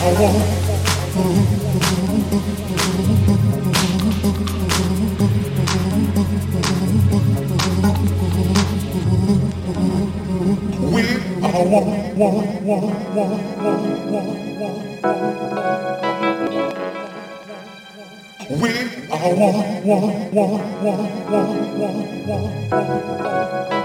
We are one, one, one, one, one, one, one, one.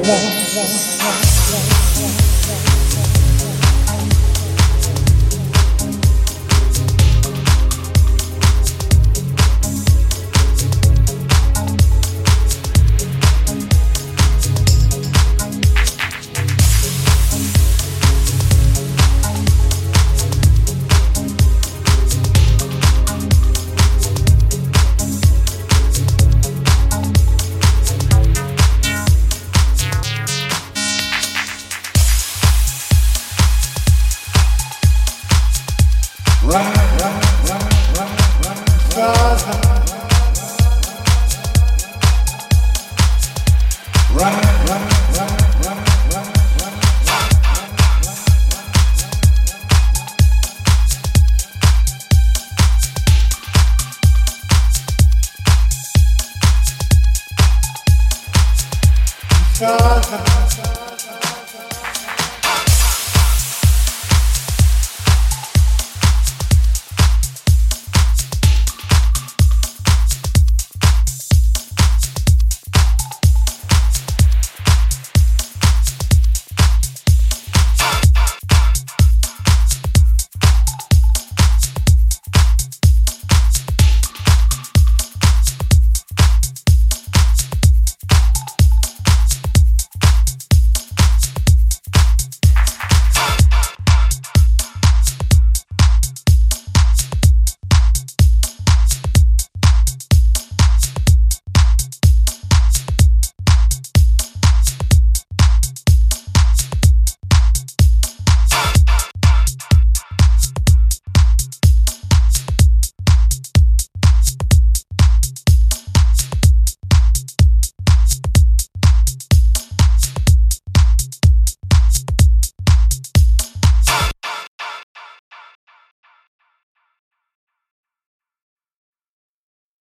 want. Father.